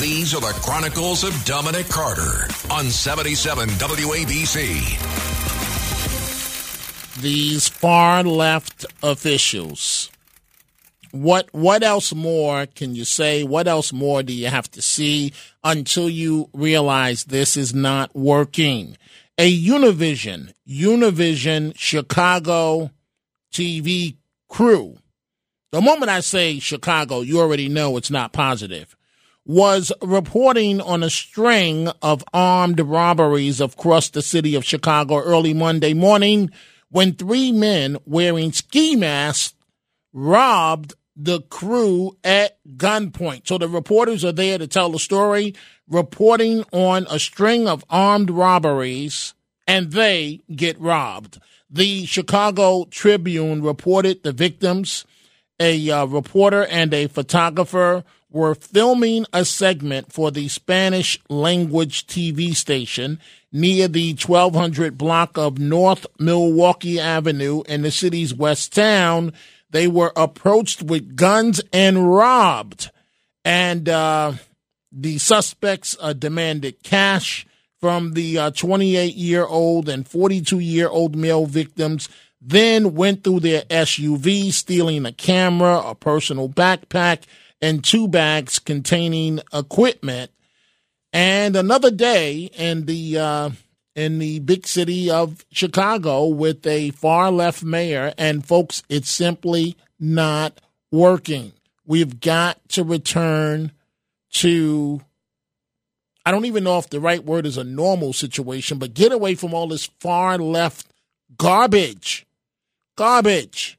These are the Chronicles of Dominic Carter on 77 WABC. These far left officials. What what else more can you say? What else more do you have to see until you realize this is not working? A Univision, Univision Chicago TV crew. The moment I say Chicago, you already know it's not positive was reporting on a string of armed robberies across the city of Chicago early Monday morning when three men wearing ski masks robbed the crew at gunpoint. So the reporters are there to tell the story, reporting on a string of armed robberies, and they get robbed. The Chicago Tribune reported the victims, a uh, reporter and a photographer were filming a segment for the Spanish language TV station near the 1200 block of North Milwaukee Avenue in the city's west town. They were approached with guns and robbed. And uh, the suspects uh, demanded cash from the 28 uh, year old and 42 year old male victims, then went through their SUV, stealing a camera, a personal backpack, and two bags containing equipment. And another day in the uh, in the big city of Chicago with a far left mayor, and folks, it's simply not working. We've got to return to. I don't even know if the right word is a normal situation, but get away from all this far left garbage. Garbage.